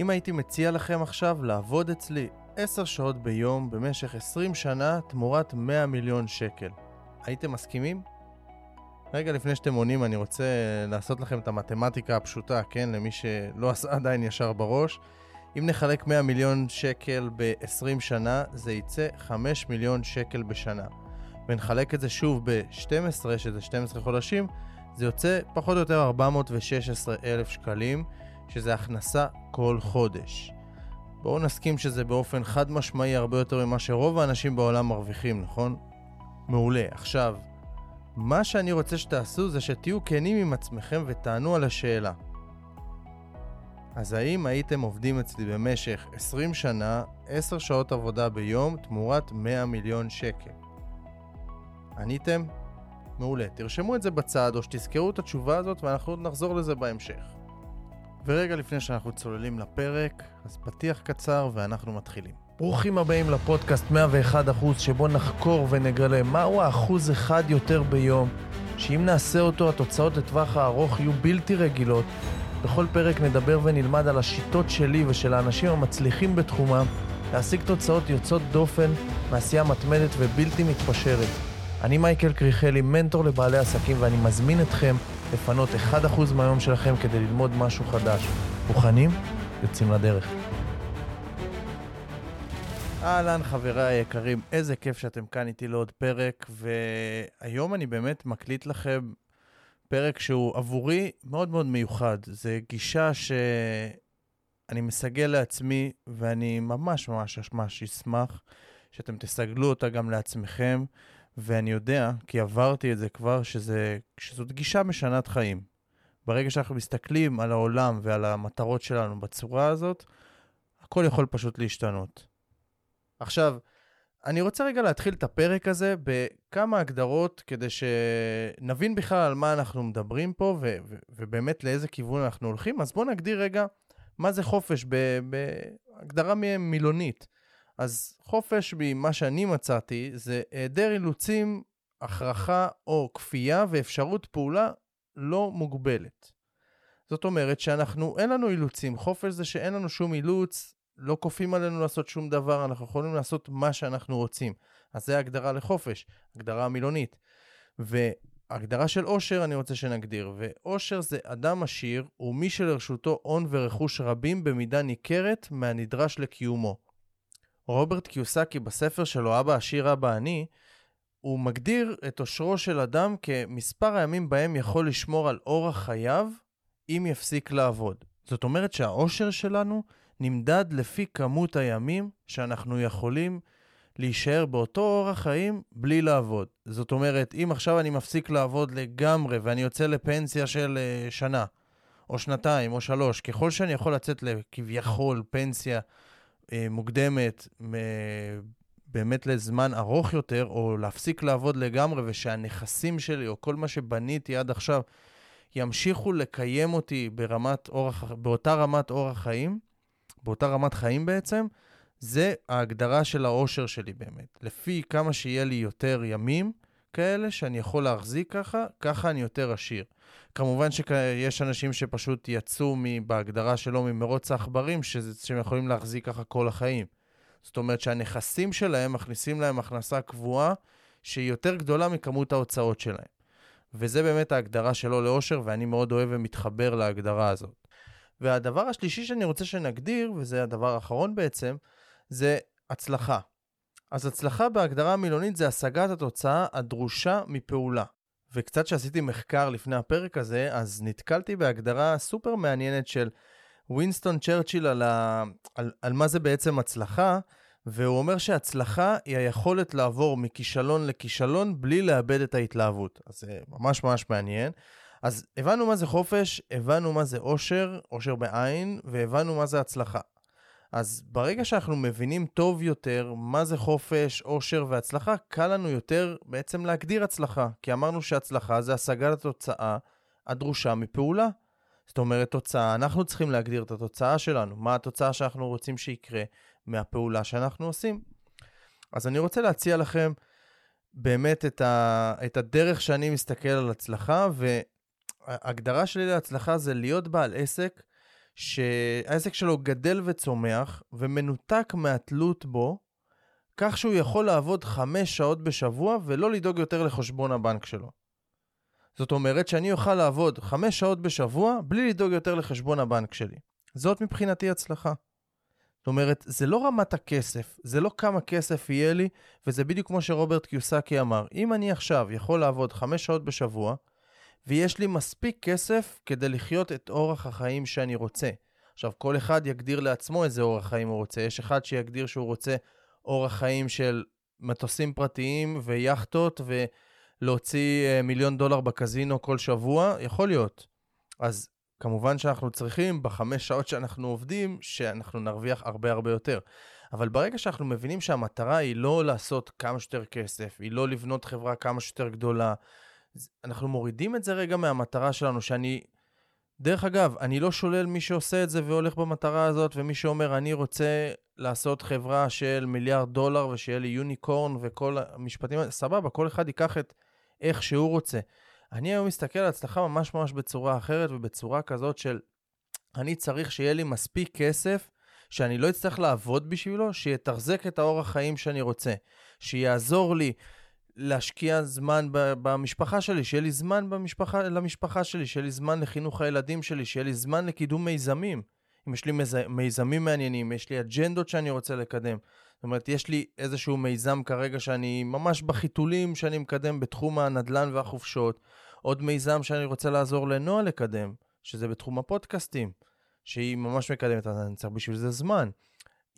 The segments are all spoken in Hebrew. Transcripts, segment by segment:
אם הייתי מציע לכם עכשיו לעבוד אצלי 10 שעות ביום במשך 20 שנה תמורת 100 מיליון שקל, הייתם מסכימים? רגע לפני שאתם עונים אני רוצה לעשות לכם את המתמטיקה הפשוטה, כן? למי שלא עשה עדיין ישר בראש. אם נחלק 100 מיליון שקל ב-20 שנה, זה יצא 5 מיליון שקל בשנה. ונחלק את זה שוב ב-12, שזה 12 חודשים, זה יוצא פחות או יותר 416 אלף שקלים, שזה הכנסה כל חודש. בואו נסכים שזה באופן חד משמעי הרבה יותר ממה שרוב האנשים בעולם מרוויחים, נכון? מעולה. עכשיו, מה שאני רוצה שתעשו זה שתהיו כנים עם עצמכם ותענו על השאלה. אז האם הייתם עובדים אצלי במשך 20 שנה, 10 שעות עבודה ביום, תמורת 100 מיליון שקל? עניתם? מעולה. תרשמו את זה בצד, או שתזכרו את התשובה הזאת, ואנחנו נחזור לזה בהמשך. ורגע לפני שאנחנו צוללים לפרק, אז פתיח קצר ואנחנו מתחילים. ברוכים הבאים לפודקאסט 101% שבו נחקור ונגלה מהו האחוז אחד יותר ביום, שאם נעשה אותו התוצאות לטווח הארוך יהיו בלתי רגילות. בכל פרק נדבר ונלמד על השיטות שלי ושל האנשים המצליחים בתחומם להשיג תוצאות יוצאות דופן מעשייה מתמדת ובלתי מתפשרת. אני מייקל קריכלי, מנטור לבעלי עסקים, ואני מזמין אתכם לפנות 1% מהיום שלכם כדי ללמוד משהו חדש. מוכנים? יוצאים לדרך. אהלן חבריי היקרים, איזה כיף שאתם כאן איתי לעוד פרק, והיום אני באמת מקליט לכם פרק שהוא עבורי מאוד מאוד מיוחד. זה גישה שאני מסגל לעצמי, ואני ממש ממש ממש אשמח שאתם תסגלו אותה גם לעצמכם. ואני יודע, כי עברתי את זה כבר, שזה, שזאת גישה משנת חיים. ברגע שאנחנו מסתכלים על העולם ועל המטרות שלנו בצורה הזאת, הכל יכול פשוט להשתנות. עכשיו, אני רוצה רגע להתחיל את הפרק הזה בכמה הגדרות כדי שנבין בכלל על מה אנחנו מדברים פה ו- ו- ובאמת לאיזה כיוון אנחנו הולכים. אז בואו נגדיר רגע מה זה חופש בהגדרה מילונית. אז חופש ממה שאני מצאתי זה היעדר אילוצים, הכרחה או כפייה ואפשרות פעולה לא מוגבלת. זאת אומרת שאנחנו, אין לנו אילוצים. חופש זה שאין לנו שום אילוץ, לא כופים עלינו לעשות שום דבר, אנחנו יכולים לעשות מה שאנחנו רוצים. אז זה הגדרה לחופש, הגדרה מילונית. והגדרה של עושר אני רוצה שנגדיר, ועושר זה אדם עשיר ומי שלרשותו הון ורכוש רבים במידה ניכרת מהנדרש לקיומו. רוברט קיוסקי בספר שלו, אבא עשיר אבא עני, הוא מגדיר את עושרו של אדם כמספר הימים בהם יכול לשמור על אורח חייו אם יפסיק לעבוד. זאת אומרת שהעושר שלנו נמדד לפי כמות הימים שאנחנו יכולים להישאר באותו אורח חיים בלי לעבוד. זאת אומרת, אם עכשיו אני מפסיק לעבוד לגמרי ואני יוצא לפנסיה של uh, שנה, או שנתיים, או שלוש, ככל שאני יכול לצאת לכביכול פנסיה מוקדמת, באמת לזמן ארוך יותר, או להפסיק לעבוד לגמרי, ושהנכסים שלי, או כל מה שבניתי עד עכשיו, ימשיכו לקיים אותי ברמת אורח, באותה רמת אורח חיים, באותה רמת חיים בעצם, זה ההגדרה של העושר שלי באמת. לפי כמה שיהיה לי יותר ימים כאלה שאני יכול להחזיק ככה, ככה אני יותר עשיר. כמובן שיש אנשים שפשוט יצאו בהגדרה שלו ממרוץ העכברים, שהם יכולים להחזיק ככה כל החיים. זאת אומרת שהנכסים שלהם מכניסים להם הכנסה קבועה שהיא יותר גדולה מכמות ההוצאות שלהם. וזה באמת ההגדרה שלו לאושר, ואני מאוד אוהב ומתחבר להגדרה הזאת. והדבר השלישי שאני רוצה שנגדיר, וזה הדבר האחרון בעצם, זה הצלחה. אז הצלחה בהגדרה המילונית זה השגת התוצאה הדרושה מפעולה. וקצת שעשיתי מחקר לפני הפרק הזה, אז נתקלתי בהגדרה סופר מעניינת של ווינסטון צ'רצ'יל על, ה... על, על מה זה בעצם הצלחה, והוא אומר שהצלחה היא היכולת לעבור מכישלון לכישלון בלי לאבד את ההתלהבות. אז זה ממש ממש מעניין. אז הבנו מה זה חופש, הבנו מה זה אושר, אושר בעין, והבנו מה זה הצלחה. אז ברגע שאנחנו מבינים טוב יותר מה זה חופש, אושר והצלחה, קל לנו יותר בעצם להגדיר הצלחה. כי אמרנו שהצלחה זה השגת התוצאה הדרושה מפעולה. זאת אומרת, תוצאה, אנחנו צריכים להגדיר את התוצאה שלנו, מה התוצאה שאנחנו רוצים שיקרה מהפעולה שאנחנו עושים. אז אני רוצה להציע לכם באמת את, ה, את הדרך שאני מסתכל על הצלחה, וההגדרה שלי להצלחה זה להיות בעל עסק שהעסק שלו גדל וצומח ומנותק מהתלות בו, כך שהוא יכול לעבוד חמש שעות בשבוע ולא לדאוג יותר לחשבון הבנק שלו. זאת אומרת שאני אוכל לעבוד חמש שעות בשבוע בלי לדאוג יותר לחשבון הבנק שלי. זאת מבחינתי הצלחה. זאת אומרת, זה לא רמת הכסף, זה לא כמה כסף יהיה לי, וזה בדיוק כמו שרוברט קיוסקי אמר. אם אני עכשיו יכול לעבוד חמש שעות בשבוע, ויש לי מספיק כסף כדי לחיות את אורח החיים שאני רוצה. עכשיו, כל אחד יגדיר לעצמו איזה אורח חיים הוא רוצה. יש אחד שיגדיר שהוא רוצה אורח חיים של מטוסים פרטיים ויאכטות ולהוציא אה, מיליון דולר בקזינו כל שבוע, יכול להיות. אז כמובן שאנחנו צריכים בחמש שעות שאנחנו עובדים, שאנחנו נרוויח הרבה הרבה יותר. אבל ברגע שאנחנו מבינים שהמטרה היא לא לעשות כמה שיותר כסף, היא לא לבנות חברה כמה שיותר גדולה, אנחנו מורידים את זה רגע מהמטרה שלנו, שאני... דרך אגב, אני לא שולל מי שעושה את זה והולך במטרה הזאת, ומי שאומר, אני רוצה לעשות חברה של מיליארד דולר ושיהיה לי יוניקורן וכל המשפטים האלה, סבבה, כל אחד ייקח את איך שהוא רוצה. אני היום מסתכל על הצלחה ממש ממש בצורה אחרת ובצורה כזאת של אני צריך שיהיה לי מספיק כסף שאני לא אצטרך לעבוד בשבילו, שיתחזק את האורח חיים שאני רוצה, שיעזור לי להשקיע זמן במשפחה שלי, שיהיה לי זמן במשפחה, למשפחה שלי, שיהיה לי זמן לחינוך הילדים שלי, שיהיה לי זמן לקידום מיזמים. אם יש לי מיז... מיזמים מעניינים, יש לי אג'נדות שאני רוצה לקדם. זאת אומרת, יש לי איזשהו מיזם כרגע שאני ממש בחיתולים שאני מקדם בתחום הנדל"ן והחופשות. עוד מיזם שאני רוצה לעזור לנועה לקדם, שזה בתחום הפודקאסטים, שהיא ממש מקדמת, אז אני צריך בשביל זה זמן.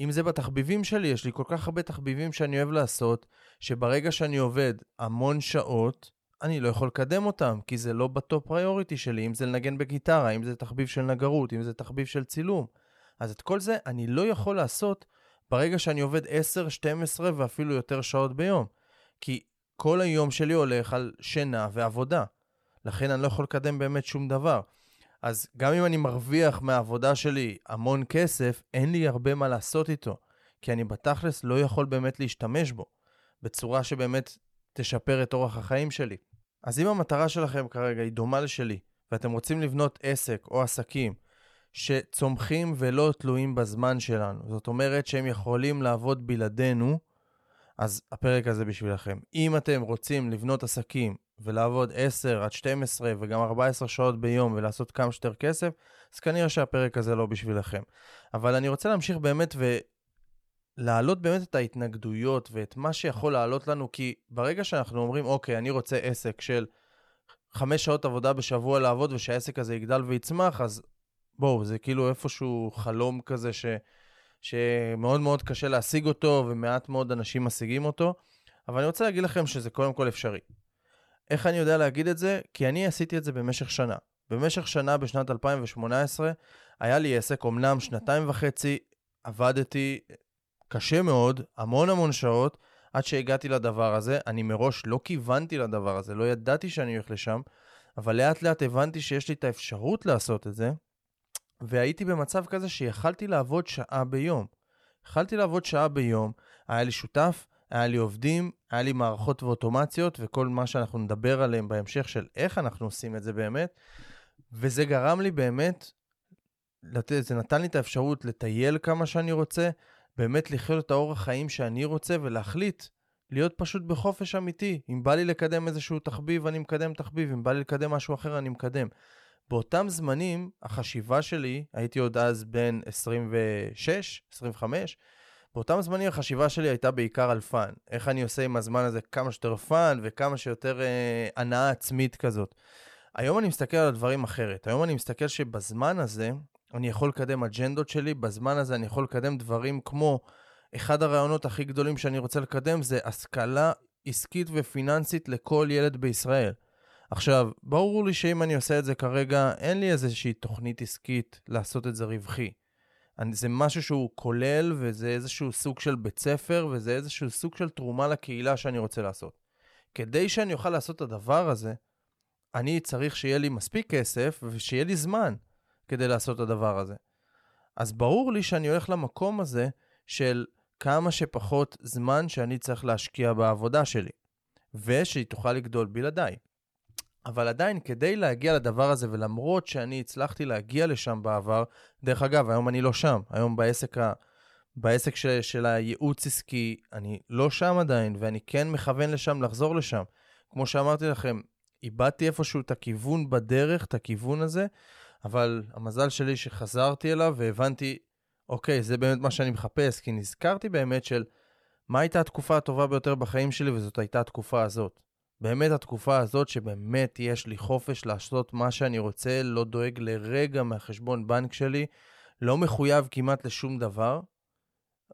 אם זה בתחביבים שלי, יש לי כל כך הרבה תחביבים שאני אוהב לעשות, שברגע שאני עובד המון שעות, אני לא יכול לקדם אותם, כי זה לא בטופ פריוריטי שלי, אם זה לנגן בגיטרה, אם זה תחביב של נגרות, אם זה תחביב של צילום. אז את כל זה אני לא יכול לעשות ברגע שאני עובד 10, 12 ואפילו יותר שעות ביום. כי כל היום שלי הולך על שינה ועבודה. לכן אני לא יכול לקדם באמת שום דבר. אז גם אם אני מרוויח מהעבודה שלי המון כסף, אין לי הרבה מה לעשות איתו, כי אני בתכלס לא יכול באמת להשתמש בו, בצורה שבאמת תשפר את אורח החיים שלי. אז אם המטרה שלכם כרגע היא דומה לשלי, ואתם רוצים לבנות עסק או עסקים שצומחים ולא תלויים בזמן שלנו, זאת אומרת שהם יכולים לעבוד בלעדינו, אז הפרק הזה בשבילכם. אם אתם רוצים לבנות עסקים ולעבוד 10 עד 12 וגם 14 שעות ביום ולעשות כמה שיותר כסף, אז כנראה שהפרק הזה לא בשבילכם. אבל אני רוצה להמשיך באמת ולהעלות באמת את ההתנגדויות ואת מה שיכול לעלות לנו, כי ברגע שאנחנו אומרים, אוקיי, אני רוצה עסק של 5 שעות עבודה בשבוע לעבוד ושהעסק הזה יגדל ויצמח, אז בואו, זה כאילו איפשהו חלום כזה ש... שמאוד מאוד קשה להשיג אותו ומעט מאוד אנשים משיגים אותו, אבל אני רוצה להגיד לכם שזה קודם כל אפשרי. איך אני יודע להגיד את זה? כי אני עשיתי את זה במשך שנה. במשך שנה, בשנת 2018, היה לי עסק, אמנם שנתיים וחצי עבדתי קשה מאוד, המון המון שעות, עד שהגעתי לדבר הזה. אני מראש לא כיוונתי לדבר הזה, לא ידעתי שאני הולך לשם, אבל לאט לאט הבנתי שיש לי את האפשרות לעשות את זה, והייתי במצב כזה שיכלתי לעבוד שעה ביום. יכלתי לעבוד שעה ביום, היה לי שותף, היה לי עובדים, היה לי מערכות ואוטומציות וכל מה שאנחנו נדבר עליהם בהמשך של איך אנחנו עושים את זה באמת. וזה גרם לי באמת. זה נתן לי את האפשרות לטייל כמה שאני רוצה, באמת לחיות את האורח חיים שאני רוצה ולהחליט להיות פשוט בחופש אמיתי. אם בא לי לקדם איזשהו תחביב, אני מקדם תחביב, אם בא לי לקדם משהו אחר, אני מקדם. באותם זמנים, החשיבה שלי, הייתי עוד אז בן 26, 25, באותם זמנים החשיבה שלי הייתה בעיקר על fun. איך אני עושה עם הזמן הזה כמה שיותר fun וכמה שיותר אה, הנאה עצמית כזאת. היום אני מסתכל על הדברים אחרת. היום אני מסתכל שבזמן הזה אני יכול לקדם אג'נדות שלי, בזמן הזה אני יכול לקדם דברים כמו, אחד הרעיונות הכי גדולים שאני רוצה לקדם זה השכלה עסקית ופיננסית לכל ילד בישראל. עכשיו, ברור לי שאם אני עושה את זה כרגע, אין לי איזושהי תוכנית עסקית לעשות את זה רווחי. אני, זה משהו שהוא כולל, וזה איזשהו סוג של בית ספר, וזה איזשהו סוג של תרומה לקהילה שאני רוצה לעשות. כדי שאני אוכל לעשות את הדבר הזה, אני צריך שיהיה לי מספיק כסף ושיהיה לי זמן כדי לעשות את הדבר הזה. אז ברור לי שאני הולך למקום הזה של כמה שפחות זמן שאני צריך להשקיע בעבודה שלי, ושהיא תוכל לגדול בלעדיי. אבל עדיין, כדי להגיע לדבר הזה, ולמרות שאני הצלחתי להגיע לשם בעבר, דרך אגב, היום אני לא שם. היום בעסק, ה... בעסק של, של הייעוץ עסקי, אני לא שם עדיין, ואני כן מכוון לשם, לחזור לשם. כמו שאמרתי לכם, איבדתי איפשהו את הכיוון בדרך, את הכיוון הזה, אבל המזל שלי שחזרתי אליו והבנתי, אוקיי, זה באמת מה שאני מחפש, כי נזכרתי באמת של מה הייתה התקופה הטובה ביותר בחיים שלי, וזאת הייתה התקופה הזאת. באמת התקופה הזאת שבאמת יש לי חופש לעשות מה שאני רוצה, לא דואג לרגע מהחשבון בנק שלי, לא מחויב כמעט לשום דבר,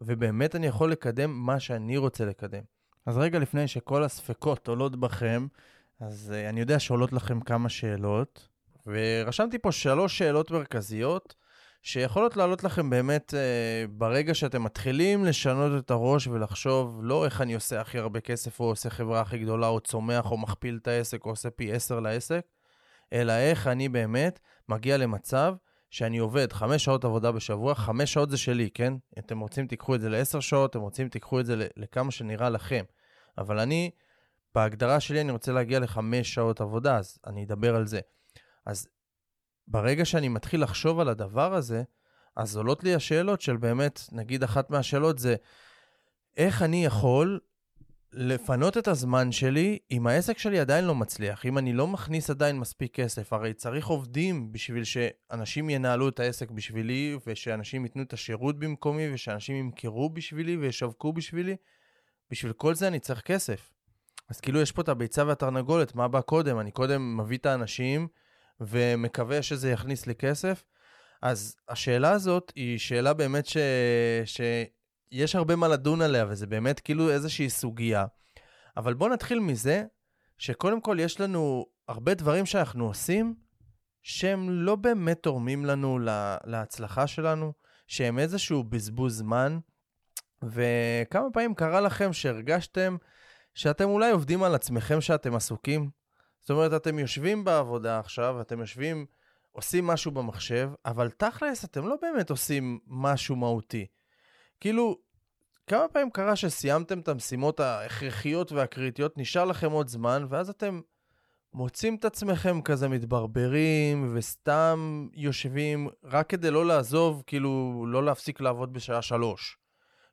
ובאמת אני יכול לקדם מה שאני רוצה לקדם. אז רגע לפני שכל הספקות עולות בכם, אז uh, אני יודע שעולות לכם כמה שאלות, ורשמתי פה שלוש שאלות מרכזיות, שיכולות לעלות לכם באמת uh, ברגע שאתם מתחילים לשנות את הראש ולחשוב לא איך אני עושה הכי הרבה כסף, או עושה חברה הכי גדולה, או צומח, או מכפיל את העסק, או עושה פי עשר לעסק, אלא איך אני באמת מגיע למצב שאני עובד חמש שעות עבודה בשבוע, חמש שעות זה שלי, כן? אתם רוצים תיקחו את זה לעשר שעות, אתם רוצים תיקחו את זה לכמה שנראה לכם. אבל אני, בהגדרה שלי אני רוצה להגיע לחמש שעות עבודה, אז אני אדבר על זה. אז ברגע שאני מתחיל לחשוב על הדבר הזה, אז עולות לי השאלות של באמת, נגיד אחת מהשאלות זה, איך אני יכול לפנות את הזמן שלי אם העסק שלי עדיין לא מצליח, אם אני לא מכניס עדיין מספיק כסף, הרי צריך עובדים בשביל שאנשים ינהלו את העסק בשבילי, ושאנשים ייתנו את השירות במקומי, ושאנשים ימכרו בשבילי וישווקו בשבילי. בשביל כל זה אני צריך כסף. אז כאילו יש פה את הביצה והתרנגולת, מה בא קודם? אני קודם מביא את האנשים ומקווה שזה יכניס לי כסף? אז השאלה הזאת היא שאלה באמת ש... שיש הרבה מה לדון עליה, וזה באמת כאילו איזושהי סוגיה. אבל בואו נתחיל מזה שקודם כל יש לנו הרבה דברים שאנחנו עושים שהם לא באמת תורמים לנו לה... להצלחה שלנו, שהם איזשהו בזבוז זמן. וכמה פעמים קרה לכם שהרגשתם שאתם אולי עובדים על עצמכם שאתם עסוקים? זאת אומרת, אתם יושבים בעבודה עכשיו, אתם יושבים, עושים משהו במחשב, אבל תכלס, אתם לא באמת עושים משהו מהותי. כאילו, כמה פעמים קרה שסיימתם את המשימות ההכרחיות והקריטיות, נשאר לכם עוד זמן, ואז אתם מוצאים את עצמכם כזה מתברברים, וסתם יושבים רק כדי לא לעזוב, כאילו, לא להפסיק לעבוד בשעה שלוש.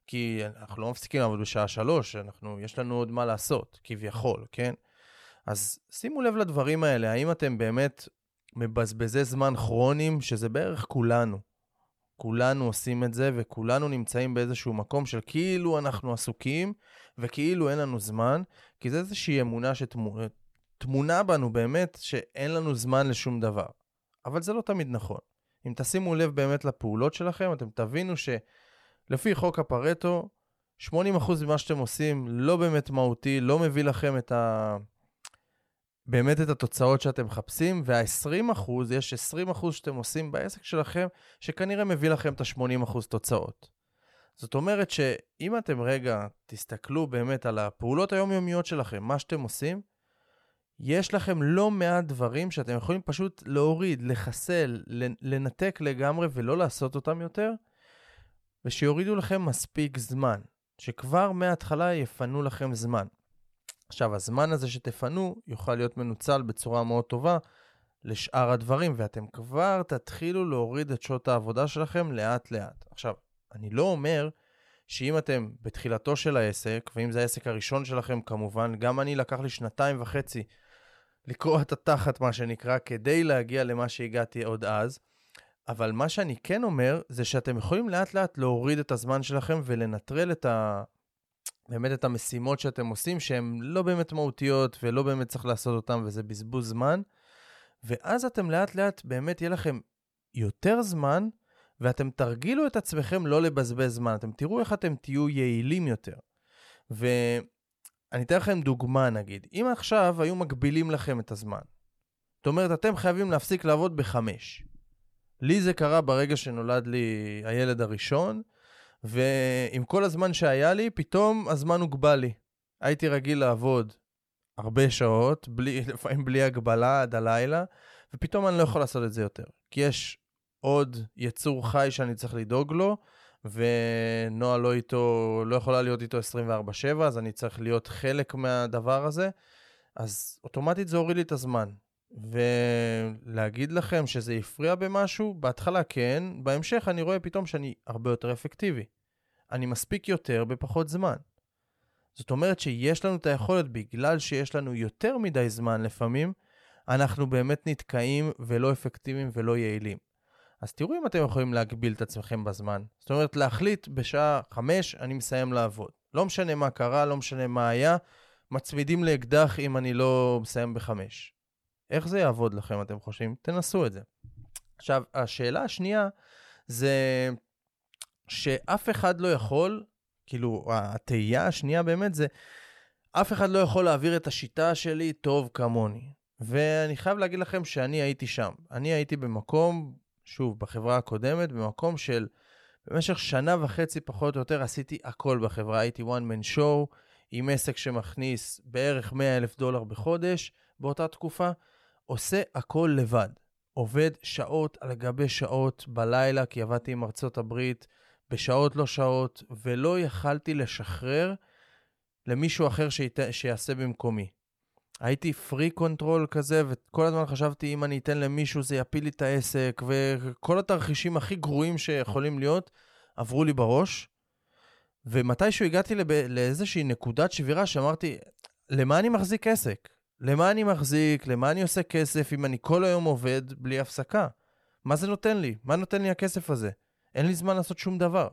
כי אנחנו לא מפסיקים לעבוד בשעה שלוש, אנחנו, יש לנו עוד מה לעשות, כביכול, כן? אז שימו לב לדברים האלה, האם אתם באמת מבזבזי זמן כרוניים, שזה בערך כולנו. כולנו עושים את זה, וכולנו נמצאים באיזשהו מקום של כאילו אנחנו עסוקים, וכאילו אין לנו זמן, כי זה איזושהי אמונה שטמונה בנו באמת, שאין לנו זמן לשום דבר. אבל זה לא תמיד נכון. אם תשימו לב באמת לפעולות שלכם, אתם תבינו ש... לפי חוק הפרטו, 80% ממה שאתם עושים לא באמת מהותי, לא מביא לכם את ה... באמת את התוצאות שאתם מחפשים, וה-20%, יש 20% שאתם עושים בעסק שלכם, שכנראה מביא לכם את ה-80% תוצאות. זאת אומרת שאם אתם רגע תסתכלו באמת על הפעולות היומיומיות שלכם, מה שאתם עושים, יש לכם לא מעט דברים שאתם יכולים פשוט להוריד, לחסל, לנתק לגמרי ולא לעשות אותם יותר, ושיורידו לכם מספיק זמן, שכבר מההתחלה יפנו לכם זמן. עכשיו, הזמן הזה שתפנו יוכל להיות מנוצל בצורה מאוד טובה לשאר הדברים, ואתם כבר תתחילו להוריד את שעות העבודה שלכם לאט-לאט. עכשיו, אני לא אומר שאם אתם בתחילתו של העסק, ואם זה העסק הראשון שלכם כמובן, גם אני לקח לי שנתיים וחצי לקרוע את התחת, מה שנקרא, כדי להגיע למה שהגעתי עוד אז. אבל מה שאני כן אומר, זה שאתם יכולים לאט לאט להוריד את הזמן שלכם ולנטרל את ה... באמת את המשימות שאתם עושים, שהן לא באמת מהותיות ולא באמת צריך לעשות אותן, וזה בזבוז זמן. ואז אתם לאט לאט, באמת יהיה לכם יותר זמן, ואתם תרגילו את עצמכם לא לבזבז זמן. אתם תראו איך אתם תהיו יעילים יותר. ואני אתן לכם דוגמה, נגיד. אם עכשיו היו מגבילים לכם את הזמן, זאת אומרת, אתם חייבים להפסיק לעבוד בחמש. לי זה קרה ברגע שנולד לי הילד הראשון, ועם כל הזמן שהיה לי, פתאום הזמן הוגבל לי. הייתי רגיל לעבוד הרבה שעות, בלי, לפעמים בלי הגבלה עד הלילה, ופתאום אני לא יכול לעשות את זה יותר. כי יש עוד יצור חי שאני צריך לדאוג לו, ונועה לא איתו, לא יכולה להיות איתו 24/7, אז אני צריך להיות חלק מהדבר הזה. אז אוטומטית זה הוריד לי את הזמן. ולהגיד לכם שזה הפריע במשהו, בהתחלה כן, בהמשך אני רואה פתאום שאני הרבה יותר אפקטיבי. אני מספיק יותר בפחות זמן. זאת אומרת שיש לנו את היכולת, בגלל שיש לנו יותר מדי זמן לפעמים, אנחנו באמת נתקעים ולא אפקטיביים ולא יעילים. אז תראו אם אתם יכולים להגביל את עצמכם בזמן. זאת אומרת, להחליט בשעה חמש, אני מסיים לעבוד. לא משנה מה קרה, לא משנה מה היה, מצמידים לאקדח אם אני לא מסיים בחמש. איך זה יעבוד לכם, אתם חושבים? תנסו את זה. עכשיו, השאלה השנייה זה שאף אחד לא יכול, כאילו, התהייה השנייה באמת זה, אף אחד לא יכול להעביר את השיטה שלי טוב כמוני. ואני חייב להגיד לכם שאני הייתי שם. אני הייתי במקום, שוב, בחברה הקודמת, במקום של במשך שנה וחצי פחות או יותר עשיתי הכל בחברה. הייתי one man show עם עסק שמכניס בערך 100 אלף דולר בחודש באותה תקופה, עושה הכל לבד. עובד שעות על גבי שעות בלילה, כי עבדתי עם ארצות הברית בשעות לא שעות, ולא יכלתי לשחרר למישהו אחר שית... שיעשה במקומי. הייתי freak control כזה, וכל הזמן חשבתי, אם אני אתן למישהו זה יפיל לי את העסק, וכל התרחישים הכי גרועים שיכולים להיות עברו לי בראש. ומתישהו הגעתי לב... לאיזושהי נקודת שבירה שאמרתי, למה אני מחזיק עסק? למה אני מחזיק? למה אני עושה כסף אם אני כל היום עובד בלי הפסקה? מה זה נותן לי? מה נותן לי הכסף הזה? אין לי זמן לעשות שום דבר.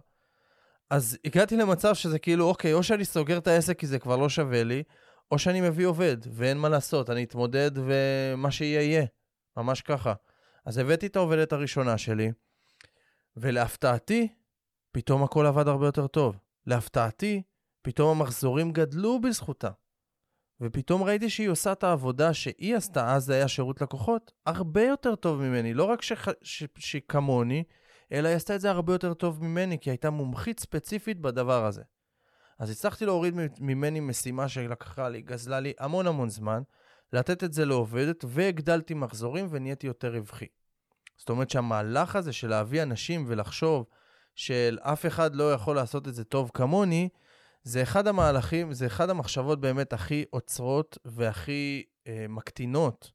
אז הגעתי למצב שזה כאילו, אוקיי, או שאני סוגר את העסק כי זה כבר לא שווה לי, או שאני מביא עובד, ואין מה לעשות, אני אתמודד ומה שיהיה יהיה. ממש ככה. אז הבאתי את העובדת הראשונה שלי, ולהפתעתי, פתאום הכל עבד הרבה יותר טוב. להפתעתי, פתאום המחזורים גדלו בזכותה. ופתאום ראיתי שהיא עושה את העבודה שהיא עשתה, אז זה היה שירות לקוחות, הרבה יותר טוב ממני. לא רק שהיא כמוני, אלא היא עשתה את זה הרבה יותר טוב ממני, כי הייתה מומחית ספציפית בדבר הזה. אז הצלחתי להוריד ממני משימה שלקחה לי, גזלה לי המון המון זמן, לתת את זה לעובדת, והגדלתי מחזורים ונהייתי יותר רווחי. זאת אומרת שהמהלך הזה של להביא אנשים ולחשוב של אף אחד לא יכול לעשות את זה טוב כמוני, זה אחד המהלכים, זה אחד המחשבות באמת הכי עוצרות והכי אה, מקטינות.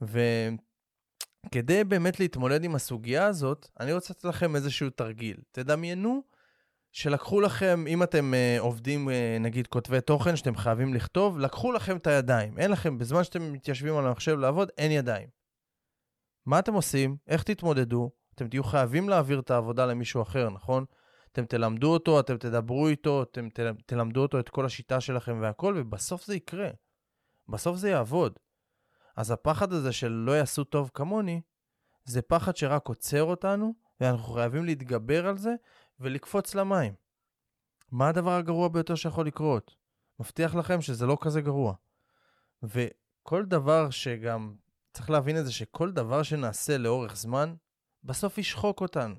וכדי באמת להתמודד עם הסוגיה הזאת, אני רוצה לתת לכם איזשהו תרגיל. תדמיינו שלקחו לכם, אם אתם אה, עובדים, אה, נגיד, כותבי תוכן שאתם חייבים לכתוב, לקחו לכם את הידיים. אין לכם, בזמן שאתם מתיישבים על המחשב לעבוד, אין ידיים. מה אתם עושים? איך תתמודדו? אתם תהיו חייבים להעביר את העבודה למישהו אחר, נכון? אתם תלמדו אותו, אתם תדברו איתו, אתם תלמדו אותו את כל השיטה שלכם והכל, ובסוף זה יקרה. בסוף זה יעבוד. אז הפחד הזה של לא יעשו טוב כמוני, זה פחד שרק עוצר אותנו, ואנחנו חייבים להתגבר על זה ולקפוץ למים. מה הדבר הגרוע ביותר שיכול לקרות? מבטיח לכם שזה לא כזה גרוע. וכל דבר שגם, צריך להבין את זה שכל דבר שנעשה לאורך זמן, בסוף ישחוק אותנו.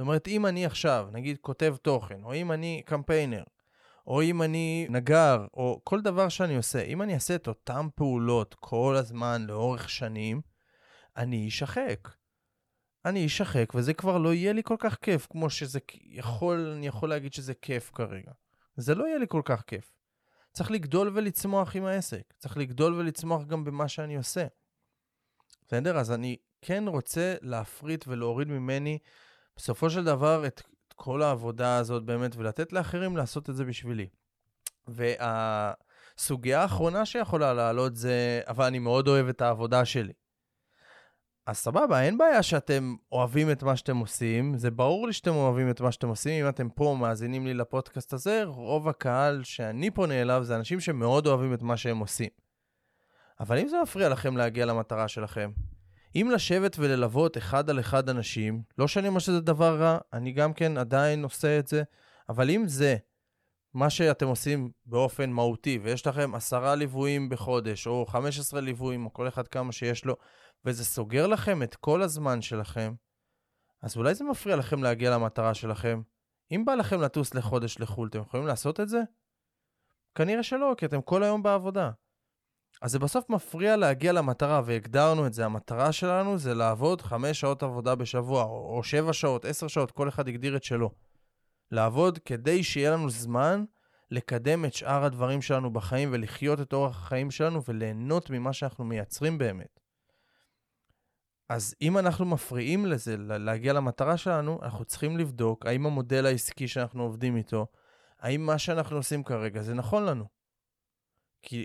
זאת אומרת, אם אני עכשיו, נגיד, כותב תוכן, או אם אני קמפיינר, או אם אני נגר, או כל דבר שאני עושה, אם אני אעשה את אותן פעולות כל הזמן לאורך שנים, אני אשחק. אני אשחק, וזה כבר לא יהיה לי כל כך כיף, כמו שזה יכול, אני יכול להגיד שזה כיף כרגע. זה לא יהיה לי כל כך כיף. צריך לגדול ולצמוח עם העסק. צריך לגדול ולצמוח גם במה שאני עושה. בסדר? אז אני כן רוצה להפריט ולהוריד ממני בסופו של דבר את, את כל העבודה הזאת באמת, ולתת לאחרים לעשות את זה בשבילי. והסוגיה האחרונה שיכולה לעלות זה, אבל אני מאוד אוהב את העבודה שלי. אז סבבה, אין בעיה שאתם אוהבים את מה שאתם עושים, זה ברור לי שאתם אוהבים את מה שאתם עושים. אם אתם פה מאזינים לי לפודקאסט הזה, רוב הקהל שאני פונה אליו זה אנשים שמאוד אוהבים את מה שהם עושים. אבל אם זה מפריע לכם להגיע למטרה שלכם, אם לשבת וללוות אחד על אחד אנשים, לא שאני אומר שזה דבר רע, אני גם כן עדיין עושה את זה, אבל אם זה מה שאתם עושים באופן מהותי, ויש לכם עשרה ליוויים בחודש, או 15 ליוויים, או כל אחד כמה שיש לו, וזה סוגר לכם את כל הזמן שלכם, אז אולי זה מפריע לכם להגיע למטרה שלכם. אם בא לכם לטוס לחודש לחו"ל, אתם יכולים לעשות את זה? כנראה שלא, כי אתם כל היום בעבודה. אז זה בסוף מפריע להגיע למטרה, והגדרנו את זה. המטרה שלנו זה לעבוד חמש שעות עבודה בשבוע, או שבע שעות, עשר שעות, כל אחד הגדיר את שלו. לעבוד כדי שיהיה לנו זמן לקדם את שאר הדברים שלנו בחיים ולחיות את אורח החיים שלנו וליהנות ממה שאנחנו מייצרים באמת. אז אם אנחנו מפריעים לזה, להגיע למטרה שלנו, אנחנו צריכים לבדוק האם המודל העסקי שאנחנו עובדים איתו, האם מה שאנחנו עושים כרגע זה נכון לנו. כי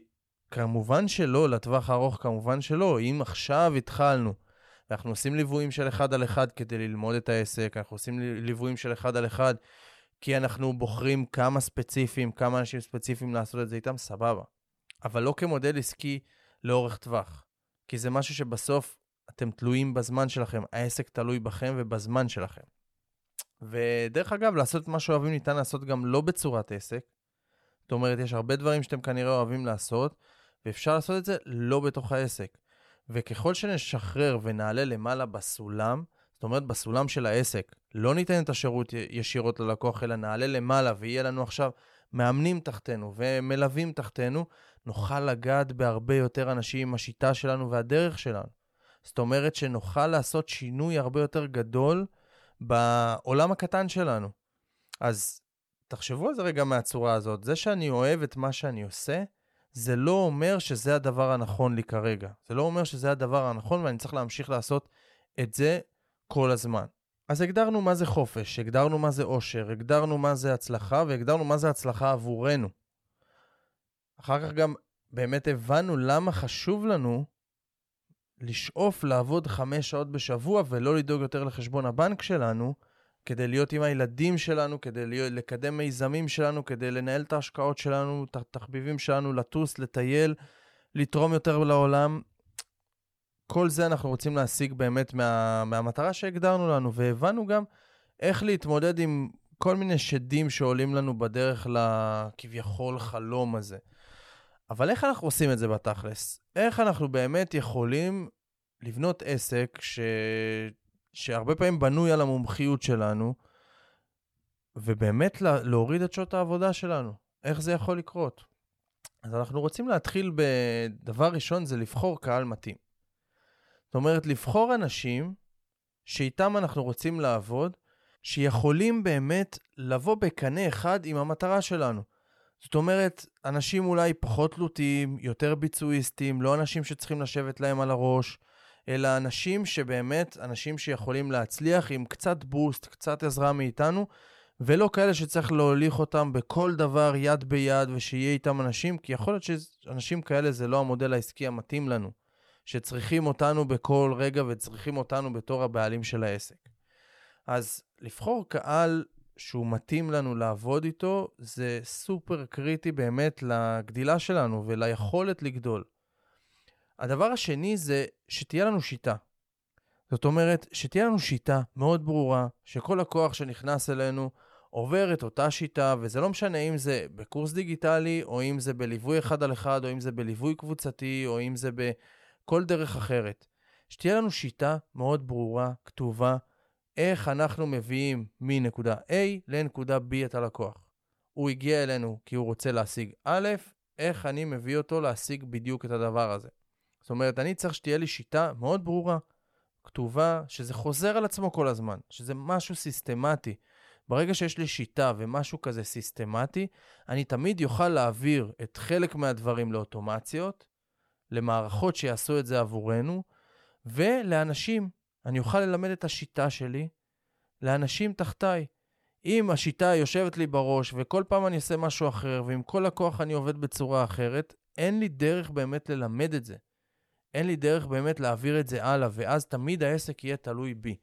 כמובן שלא, לטווח הארוך כמובן שלא. אם עכשיו התחלנו, ואנחנו עושים ליוויים של אחד על אחד כדי ללמוד את העסק, אנחנו עושים ליוויים של אחד על אחד כי אנחנו בוחרים כמה ספציפיים, כמה אנשים ספציפיים לעשות את זה איתם, סבבה. אבל לא כמודל עסקי לאורך טווח. כי זה משהו שבסוף אתם תלויים בזמן שלכם, העסק תלוי בכם ובזמן שלכם. ודרך אגב, לעשות את מה שאוהבים ניתן לעשות גם לא בצורת עסק. זאת אומרת, יש הרבה דברים שאתם כנראה אוהבים לעשות, ואפשר לעשות את זה לא בתוך העסק. וככל שנשחרר ונעלה למעלה בסולם, זאת אומרת, בסולם של העסק, לא ניתן את השירות ישירות ללקוח, אלא נעלה למעלה ויהיה לנו עכשיו מאמנים תחתינו ומלווים תחתינו, נוכל לגעת בהרבה יותר אנשים עם השיטה שלנו והדרך שלנו. זאת אומרת שנוכל לעשות שינוי הרבה יותר גדול בעולם הקטן שלנו. אז תחשבו על זה רגע מהצורה הזאת. זה שאני אוהב את מה שאני עושה, זה לא אומר שזה הדבר הנכון לי כרגע. זה לא אומר שזה הדבר הנכון ואני צריך להמשיך לעשות את זה כל הזמן. אז הגדרנו מה זה חופש, הגדרנו מה זה אושר, הגדרנו מה זה הצלחה והגדרנו מה זה הצלחה עבורנו. אחר כך גם באמת הבנו למה חשוב לנו לשאוף לעבוד חמש שעות בשבוע ולא לדאוג יותר לחשבון הבנק שלנו, כדי להיות עם הילדים שלנו, כדי להיות, לקדם מיזמים שלנו, כדי לנהל את ההשקעות שלנו, את התחביבים שלנו, לטוס, לטייל, לתרום יותר לעולם. כל זה אנחנו רוצים להשיג באמת מה, מהמטרה שהגדרנו לנו, והבנו גם איך להתמודד עם כל מיני שדים שעולים לנו בדרך לכביכול חלום הזה. אבל איך אנחנו עושים את זה בתכלס? איך אנחנו באמת יכולים לבנות עסק ש... שהרבה פעמים בנוי על המומחיות שלנו, ובאמת להוריד את שעות העבודה שלנו? איך זה יכול לקרות? אז אנחנו רוצים להתחיל בדבר ראשון, זה לבחור קהל מתאים. זאת אומרת, לבחור אנשים שאיתם אנחנו רוצים לעבוד, שיכולים באמת לבוא בקנה אחד עם המטרה שלנו. זאת אומרת, אנשים אולי פחות תלותיים, יותר ביצועיסטים, לא אנשים שצריכים לשבת להם על הראש, אלא אנשים שבאמת, אנשים שיכולים להצליח עם קצת בוסט, קצת עזרה מאיתנו, ולא כאלה שצריך להוליך אותם בכל דבר יד ביד ושיהיה איתם אנשים, כי יכול להיות שאנשים כאלה זה לא המודל העסקי המתאים לנו, שצריכים אותנו בכל רגע וצריכים אותנו בתור הבעלים של העסק. אז לבחור קהל שהוא מתאים לנו לעבוד איתו, זה סופר קריטי באמת לגדילה שלנו וליכולת לגדול. הדבר השני זה שתהיה לנו שיטה. זאת אומרת, שתהיה לנו שיטה מאוד ברורה, שכל לקוח שנכנס אלינו עובר את אותה שיטה, וזה לא משנה אם זה בקורס דיגיטלי, או אם זה בליווי אחד על אחד, או אם זה בליווי קבוצתי, או אם זה בכל דרך אחרת. שתהיה לנו שיטה מאוד ברורה, כתובה, איך אנחנו מביאים מנקודה A לנקודה B את הלקוח. הוא הגיע אלינו כי הוא רוצה להשיג א', איך אני מביא אותו להשיג בדיוק את הדבר הזה. זאת אומרת, אני צריך שתהיה לי שיטה מאוד ברורה, כתובה, שזה חוזר על עצמו כל הזמן, שזה משהו סיסטמטי. ברגע שיש לי שיטה ומשהו כזה סיסטמטי, אני תמיד יוכל להעביר את חלק מהדברים לאוטומציות, למערכות שיעשו את זה עבורנו, ולאנשים. אני אוכל ללמד את השיטה שלי לאנשים תחתיי. אם השיטה יושבת לי בראש וכל פעם אני אעשה משהו אחר, ועם כל הכוח אני עובד בצורה אחרת, אין לי דרך באמת ללמד את זה. אין לי דרך באמת להעביר את זה הלאה, ואז תמיד העסק יהיה תלוי בי.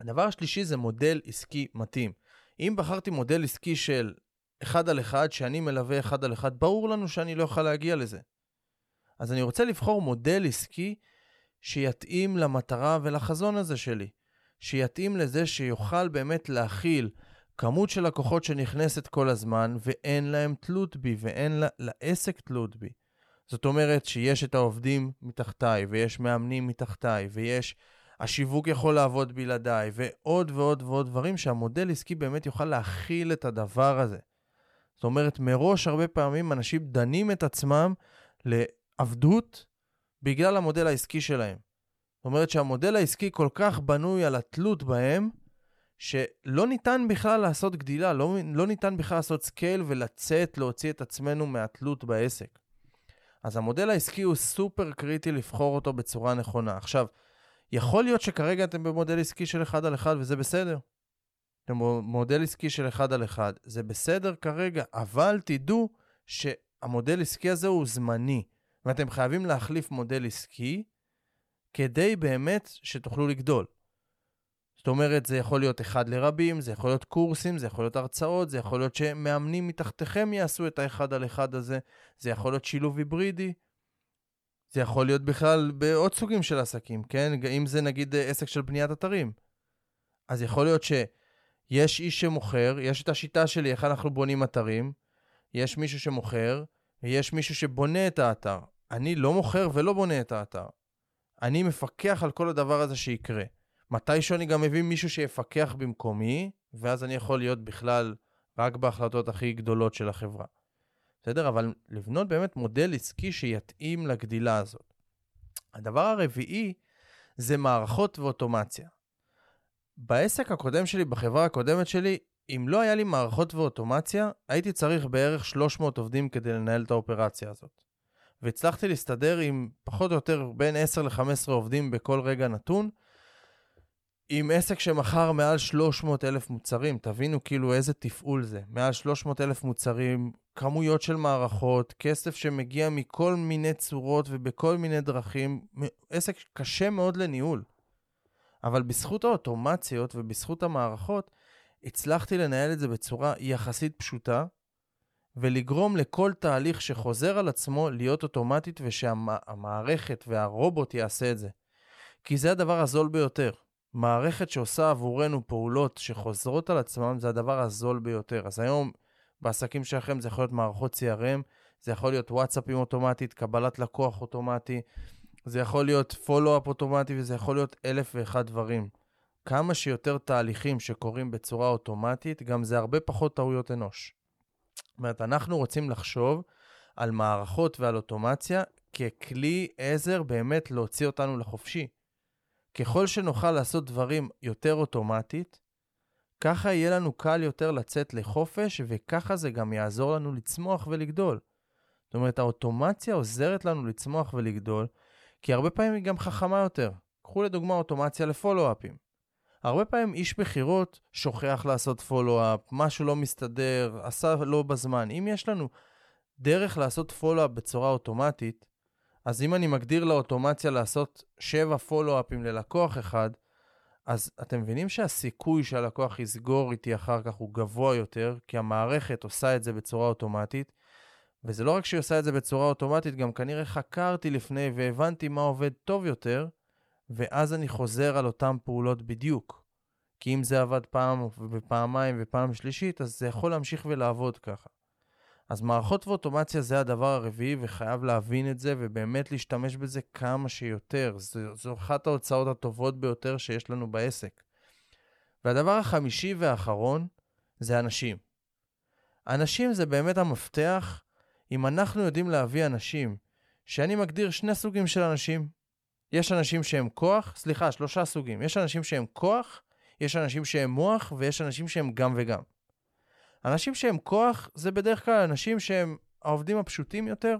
הדבר השלישי זה מודל עסקי מתאים. אם בחרתי מודל עסקי של אחד על אחד, שאני מלווה אחד על אחד, ברור לנו שאני לא אוכל להגיע לזה. אז אני רוצה לבחור מודל עסקי שיתאים למטרה ולחזון הזה שלי. שיתאים לזה שיוכל באמת להכיל כמות של לקוחות שנכנסת כל הזמן, ואין להם תלות בי, ואין לעסק תלות בי. זאת אומרת שיש את העובדים מתחתיי, ויש מאמנים מתחתיי, ויש... השיווק יכול לעבוד בלעדיי, ועוד ועוד ועוד דברים שהמודל עסקי באמת יוכל להכיל את הדבר הזה. זאת אומרת, מראש הרבה פעמים אנשים דנים את עצמם לעבדות בגלל המודל העסקי שלהם. זאת אומרת שהמודל העסקי כל כך בנוי על התלות בהם, שלא ניתן בכלל לעשות גדילה, לא, לא ניתן בכלל לעשות scale ולצאת, להוציא את עצמנו מהתלות בעסק. אז המודל העסקי הוא סופר קריטי לבחור אותו בצורה נכונה. עכשיו, יכול להיות שכרגע אתם במודל עסקי של אחד על אחד וזה בסדר. אתם במודל עסקי של אחד על אחד, זה בסדר כרגע, אבל תדעו שהמודל עסקי הזה הוא זמני, ואתם חייבים להחליף מודל עסקי כדי באמת שתוכלו לגדול. זאת אומרת, זה יכול להיות אחד לרבים, זה יכול להיות קורסים, זה יכול להיות הרצאות, זה יכול להיות שמאמנים מתחתיכם יעשו את האחד על אחד הזה, זה יכול להיות שילוב היברידי, זה יכול להיות בכלל בעוד סוגים של עסקים, כן? אם זה נגיד עסק של בניית אתרים. אז יכול להיות שיש איש שמוכר, יש את השיטה שלי, איך אנחנו בונים אתרים, יש מישהו שמוכר, ויש מישהו שבונה את האתר. אני לא מוכר ולא בונה את האתר. אני מפקח על כל הדבר הזה שיקרה. מתישהו אני גם מביא מישהו שיפקח במקומי, ואז אני יכול להיות בכלל רק בהחלטות הכי גדולות של החברה. בסדר? אבל לבנות באמת מודל עסקי שיתאים לגדילה הזאת. הדבר הרביעי זה מערכות ואוטומציה. בעסק הקודם שלי, בחברה הקודמת שלי, אם לא היה לי מערכות ואוטומציה, הייתי צריך בערך 300 עובדים כדי לנהל את האופרציה הזאת. והצלחתי להסתדר עם פחות או יותר בין 10 ל-15 עובדים בכל רגע נתון, עם עסק שמכר מעל 300 אלף מוצרים, תבינו כאילו איזה תפעול זה. מעל 300 אלף מוצרים, כמויות של מערכות, כסף שמגיע מכל מיני צורות ובכל מיני דרכים, עסק קשה מאוד לניהול. אבל בזכות האוטומציות ובזכות המערכות, הצלחתי לנהל את זה בצורה יחסית פשוטה, ולגרום לכל תהליך שחוזר על עצמו להיות אוטומטית ושהמערכת והרובוט יעשה את זה. כי זה הדבר הזול ביותר. מערכת שעושה עבורנו פעולות שחוזרות על עצמם זה הדבר הזול ביותר. אז היום בעסקים שלכם זה יכול להיות מערכות CRM, זה יכול להיות וואטסאפים אוטומטית, קבלת לקוח אוטומטי, זה יכול להיות פולו-אפ אוטומטי וזה יכול להיות אלף ואחד דברים. כמה שיותר תהליכים שקורים בצורה אוטומטית, גם זה הרבה פחות טעויות אנוש. זאת אומרת, אנחנו רוצים לחשוב על מערכות ועל אוטומציה ככלי עזר באמת להוציא אותנו לחופשי. ככל שנוכל לעשות דברים יותר אוטומטית, ככה יהיה לנו קל יותר לצאת לחופש, וככה זה גם יעזור לנו לצמוח ולגדול. זאת אומרת, האוטומציה עוזרת לנו לצמוח ולגדול, כי הרבה פעמים היא גם חכמה יותר. קחו לדוגמה אוטומציה לפולו-אפים. הרבה פעמים איש מכירות שוכח לעשות פולו-אפ, משהו לא מסתדר, עשה לא בזמן. אם יש לנו דרך לעשות פולו-אפ בצורה אוטומטית, אז אם אני מגדיר לאוטומציה לעשות 7 פולו-אפים ללקוח אחד, אז אתם מבינים שהסיכוי שהלקוח יסגור איתי אחר כך הוא גבוה יותר, כי המערכת עושה את זה בצורה אוטומטית, וזה לא רק שהיא עושה את זה בצורה אוטומטית, גם כנראה חקרתי לפני והבנתי מה עובד טוב יותר, ואז אני חוזר על אותן פעולות בדיוק. כי אם זה עבד פעם ופעמיים ופעם שלישית, אז זה יכול להמשיך ולעבוד ככה. אז מערכות ואוטומציה זה הדבר הרביעי, וחייב להבין את זה, ובאמת להשתמש בזה כמה שיותר. זו, זו אחת ההוצאות הטובות ביותר שיש לנו בעסק. והדבר החמישי והאחרון זה אנשים. אנשים זה באמת המפתח. אם אנחנו יודעים להביא אנשים, שאני מגדיר שני סוגים של אנשים. יש אנשים שהם כוח, סליחה, שלושה סוגים. יש אנשים שהם כוח, יש אנשים שהם מוח, ויש אנשים שהם גם וגם. אנשים שהם כוח, זה בדרך כלל אנשים שהם העובדים הפשוטים יותר,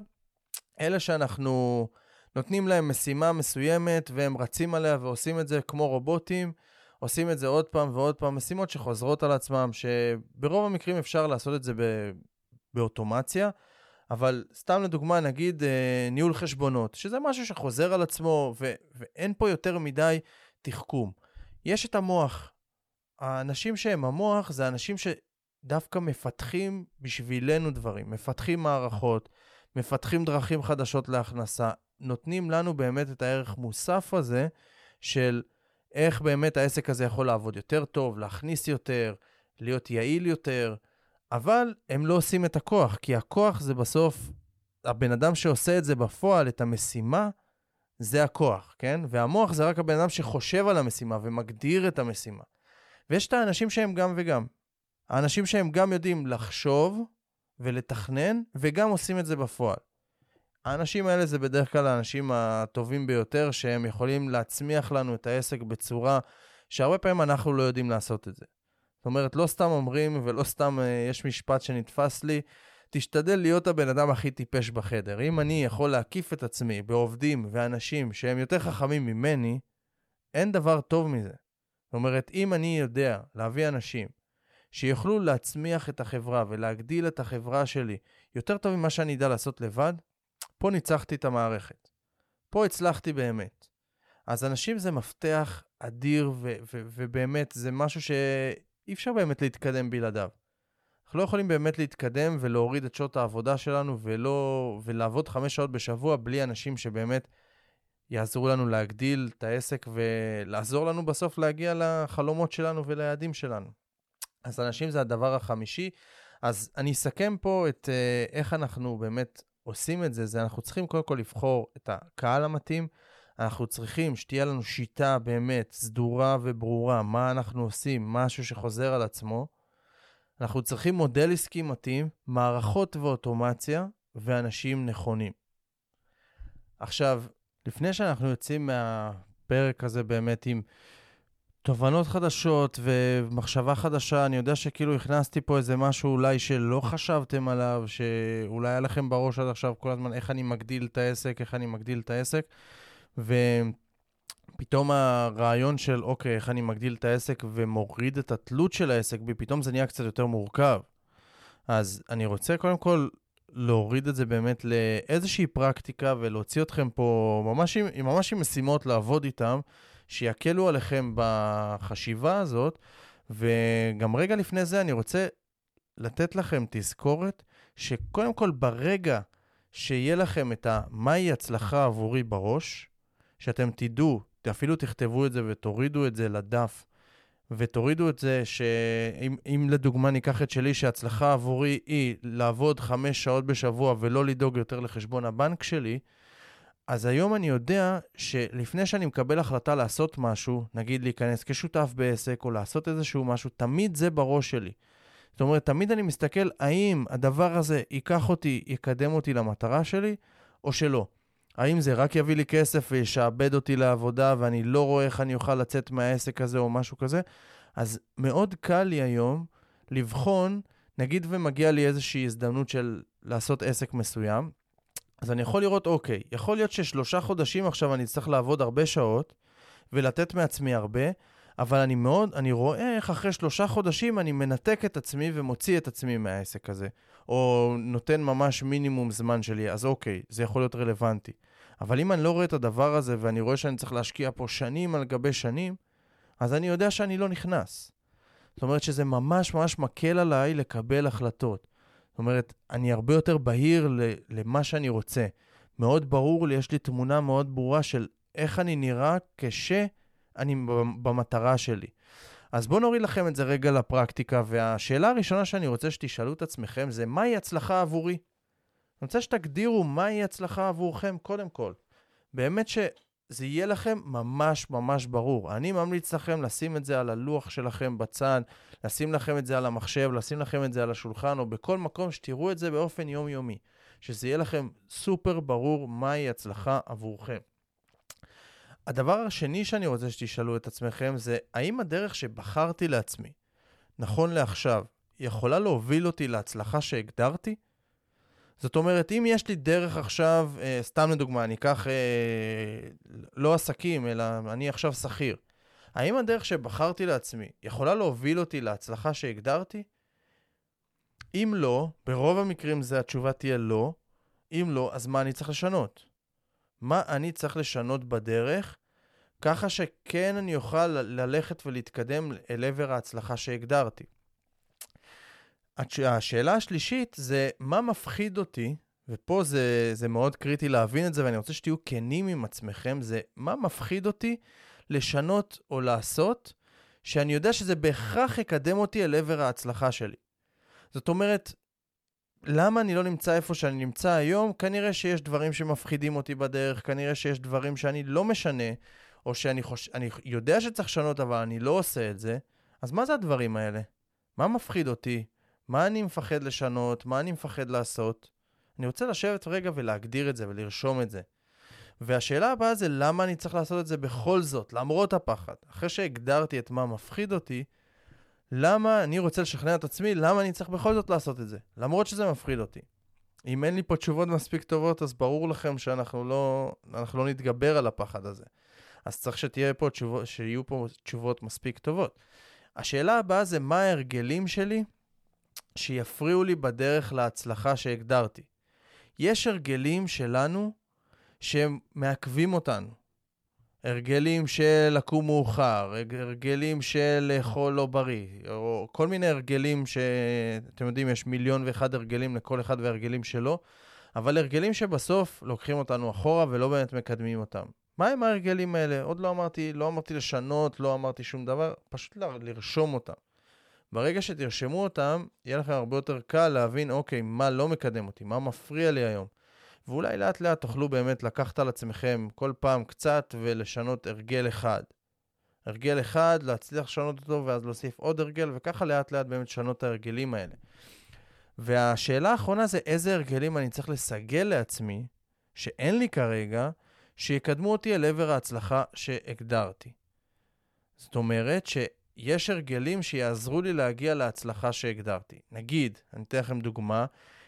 אלה שאנחנו נותנים להם משימה מסוימת והם רצים עליה ועושים את זה כמו רובוטים, עושים את זה עוד פעם ועוד פעם, משימות שחוזרות על עצמם, שברוב המקרים אפשר לעשות את זה באוטומציה, אבל סתם לדוגמה, נגיד אה, ניהול חשבונות, שזה משהו שחוזר על עצמו ו- ואין פה יותר מדי תחכום. יש את המוח. האנשים שהם המוח זה אנשים ש... דווקא מפתחים בשבילנו דברים, מפתחים מערכות, מפתחים דרכים חדשות להכנסה, נותנים לנו באמת את הערך מוסף הזה של איך באמת העסק הזה יכול לעבוד יותר טוב, להכניס יותר, להיות יעיל יותר, אבל הם לא עושים את הכוח, כי הכוח זה בסוף, הבן אדם שעושה את זה בפועל, את המשימה, זה הכוח, כן? והמוח זה רק הבן אדם שחושב על המשימה ומגדיר את המשימה. ויש את האנשים שהם גם וגם. האנשים שהם גם יודעים לחשוב ולתכנן, וגם עושים את זה בפועל. האנשים האלה זה בדרך כלל האנשים הטובים ביותר, שהם יכולים להצמיח לנו את העסק בצורה שהרבה פעמים אנחנו לא יודעים לעשות את זה. זאת אומרת, לא סתם אומרים, ולא סתם uh, יש משפט שנתפס לי, תשתדל להיות הבן אדם הכי טיפש בחדר. אם אני יכול להקיף את עצמי בעובדים ואנשים שהם יותר חכמים ממני, אין דבר טוב מזה. זאת אומרת, אם אני יודע להביא אנשים שיוכלו להצמיח את החברה ולהגדיל את החברה שלי יותר טוב ממה שאני אדע לעשות לבד, פה ניצחתי את המערכת. פה הצלחתי באמת. אז אנשים זה מפתח אדיר, ו- ו- ובאמת, זה משהו שאי אפשר באמת להתקדם בלעדיו. אנחנו לא יכולים באמת להתקדם ולהוריד את שעות העבודה שלנו ולא, ולעבוד חמש שעות בשבוע בלי אנשים שבאמת יעזרו לנו להגדיל את העסק ולעזור לנו בסוף להגיע לחלומות שלנו וליעדים שלנו. אז אנשים זה הדבר החמישי. אז אני אסכם פה את uh, איך אנחנו באמת עושים את זה. זה אנחנו צריכים קודם כל לבחור את הקהל המתאים. אנחנו צריכים שתהיה לנו שיטה באמת סדורה וברורה, מה אנחנו עושים, משהו שחוזר על עצמו. אנחנו צריכים מודל עסקי מתאים, מערכות ואוטומציה ואנשים נכונים. עכשיו, לפני שאנחנו יוצאים מהפרק הזה באמת עם תובנות חדשות ומחשבה חדשה, אני יודע שכאילו הכנסתי פה איזה משהו אולי שלא חשבתם עליו, שאולי היה לכם בראש עד עכשיו כל הזמן איך אני מגדיל את העסק, איך אני מגדיל את העסק, ופתאום הרעיון של אוקיי, איך אני מגדיל את העסק ומוריד את התלות של העסק בי, פתאום זה נהיה קצת יותר מורכב. אז אני רוצה קודם כל להוריד את זה באמת לאיזושהי פרקטיקה ולהוציא אתכם פה ממש עם, ממש עם משימות לעבוד איתם, שיקלו עליכם בחשיבה הזאת. וגם רגע לפני זה אני רוצה לתת לכם תזכורת שקודם כל ברגע שיהיה לכם את ה... מהי הצלחה עבורי בראש, שאתם תדעו, אפילו תכתבו את זה ותורידו את זה לדף ותורידו את זה שאם לדוגמה ניקח את שלי, שהצלחה עבורי היא לעבוד חמש שעות בשבוע ולא לדאוג יותר לחשבון הבנק שלי, אז היום אני יודע שלפני שאני מקבל החלטה לעשות משהו, נגיד להיכנס כשותף בעסק או לעשות איזשהו משהו, תמיד זה בראש שלי. זאת אומרת, תמיד אני מסתכל האם הדבר הזה ייקח אותי, יקדם אותי למטרה שלי, או שלא. האם זה רק יביא לי כסף וישעבד אותי לעבודה ואני לא רואה איך אני אוכל לצאת מהעסק הזה או משהו כזה? אז מאוד קל לי היום לבחון, נגיד ומגיע לי איזושהי הזדמנות של לעשות עסק מסוים, אז אני יכול לראות, אוקיי, יכול להיות ששלושה חודשים עכשיו אני אצטרך לעבוד הרבה שעות ולתת מעצמי הרבה, אבל אני מאוד, אני רואה איך אחרי שלושה חודשים אני מנתק את עצמי ומוציא את עצמי מהעסק הזה. או נותן ממש מינימום זמן שלי, אז אוקיי, זה יכול להיות רלוונטי. אבל אם אני לא רואה את הדבר הזה ואני רואה שאני צריך להשקיע פה שנים על גבי שנים, אז אני יודע שאני לא נכנס. זאת אומרת שזה ממש ממש מקל עליי לקבל החלטות. זאת אומרת, אני הרבה יותר בהיר למה שאני רוצה. מאוד ברור לי, יש לי תמונה מאוד ברורה של איך אני נראה כשאני במטרה שלי. אז בואו נוריד לכם את זה רגע לפרקטיקה, והשאלה הראשונה שאני רוצה שתשאלו את עצמכם זה, מהי הצלחה עבורי? אני רוצה שתגדירו מהי הצלחה עבורכם קודם כל. באמת שזה יהיה לכם ממש ממש ברור. אני ממליץ לכם לשים את זה על הלוח שלכם בצד, לשים לכם את זה על המחשב, לשים לכם את זה על השולחן, או בכל מקום שתראו את זה באופן יומיומי. שזה יהיה לכם סופר ברור מהי הצלחה עבורכם. הדבר השני שאני רוצה שתשאלו את עצמכם זה, האם הדרך שבחרתי לעצמי, נכון לעכשיו, יכולה להוביל אותי להצלחה שהגדרתי? זאת אומרת, אם יש לי דרך עכשיו, אה, סתם לדוגמה, אני אקח אה, לא עסקים, אלא אני עכשיו שכיר. האם הדרך שבחרתי לעצמי יכולה להוביל אותי להצלחה שהגדרתי? אם לא, ברוב המקרים זה התשובה תהיה לא. אם לא, אז מה אני צריך לשנות? מה אני צריך לשנות בדרך, ככה שכן אני אוכל ללכת ולהתקדם אל עבר ההצלחה שהגדרתי. השאלה השלישית זה מה מפחיד אותי, ופה זה, זה מאוד קריטי להבין את זה, ואני רוצה שתהיו כנים עם עצמכם, זה מה מפחיד אותי לשנות או לעשות, שאני יודע שזה בהכרח יקדם אותי אל עבר ההצלחה שלי. זאת אומרת, למה אני לא נמצא איפה שאני נמצא היום? כנראה שיש דברים שמפחידים אותי בדרך, כנראה שיש דברים שאני לא משנה, או שאני חוש... אני יודע שצריך לשנות, אבל אני לא עושה את זה. אז מה זה הדברים האלה? מה מפחיד אותי? מה אני מפחד לשנות? מה אני מפחד לעשות? אני רוצה לשבת רגע ולהגדיר את זה ולרשום את זה. והשאלה הבאה זה למה אני צריך לעשות את זה בכל זאת, למרות הפחד. אחרי שהגדרתי את מה מפחיד אותי, למה אני רוצה לשכנע את עצמי, למה אני צריך בכל זאת לעשות את זה, למרות שזה מפחיד אותי. אם אין לי פה תשובות מספיק טובות, אז ברור לכם שאנחנו לא, לא נתגבר על הפחד הזה. אז צריך שתהיה פה תשובות, שיהיו פה תשובות מספיק טובות. השאלה הבאה זה מה ההרגלים שלי שיפריעו לי בדרך להצלחה שהגדרתי. יש הרגלים שלנו שהם מעכבים אותנו. הרגלים של לקום מאוחר, הרגלים של לאכול לא בריא, או כל מיני הרגלים שאתם יודעים, יש מיליון ואחד הרגלים לכל אחד והרגלים שלו, אבל הרגלים שבסוף לוקחים אותנו אחורה ולא באמת מקדמים אותם. מה הם ההרגלים האלה? עוד לא אמרתי, לא אמרתי לשנות, לא אמרתי שום דבר, פשוט לרשום אותם. ברגע שתרשמו אותם, יהיה לכם הרבה יותר קל להבין, אוקיי, מה לא מקדם אותי, מה מפריע לי היום. ואולי לאט לאט תוכלו באמת לקחת על עצמכם כל פעם קצת ולשנות הרגל אחד. הרגל אחד, להצליח לשנות אותו ואז להוסיף עוד הרגל, וככה לאט לאט באמת לשנות את ההרגלים האלה. והשאלה האחרונה זה איזה הרגלים אני צריך לסגל לעצמי, שאין לי כרגע, שיקדמו אותי אל עבר ההצלחה שהגדרתי. זאת אומרת שיש הרגלים שיעזרו לי להגיע להצלחה שהגדרתי. נגיד, אני אתן לכם דוגמה,